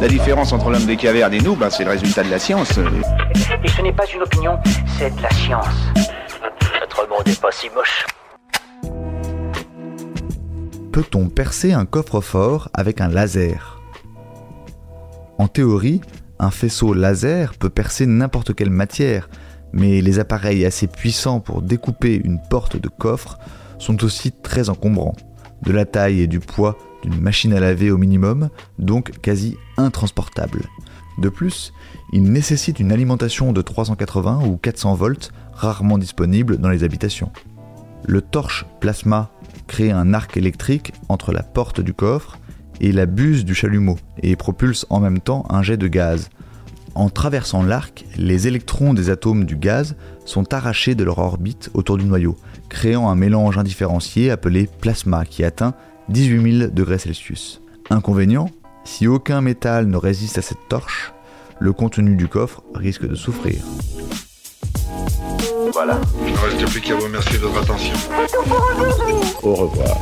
La différence entre l'homme des cavernes et nous, ben, c'est le résultat de la science. Et ce n'est pas une opinion, c'est de la science. Notre monde n'est pas si moche. Peut-on percer un coffre-fort avec un laser? En théorie, un faisceau laser peut percer n'importe quelle matière, mais les appareils assez puissants pour découper une porte de coffre sont aussi très encombrants, de la taille et du poids d'une machine à laver au minimum, donc quasi intransportables. De plus, ils nécessitent une alimentation de 380 ou 400 volts, rarement disponible dans les habitations. Le torche plasma crée un arc électrique entre la porte du coffre et la buse du chalumeau et propulse en même temps un jet de gaz. En traversant l'arc, les électrons des atomes du gaz sont arrachés de leur orbite autour du noyau, créant un mélange indifférencié appelé plasma qui atteint 18 000 degrés Celsius. Inconvénient, si aucun métal ne résiste à cette torche, le contenu du coffre risque de souffrir. Voilà. Il ne reste plus qu'à vous remercier de votre attention. Au revoir.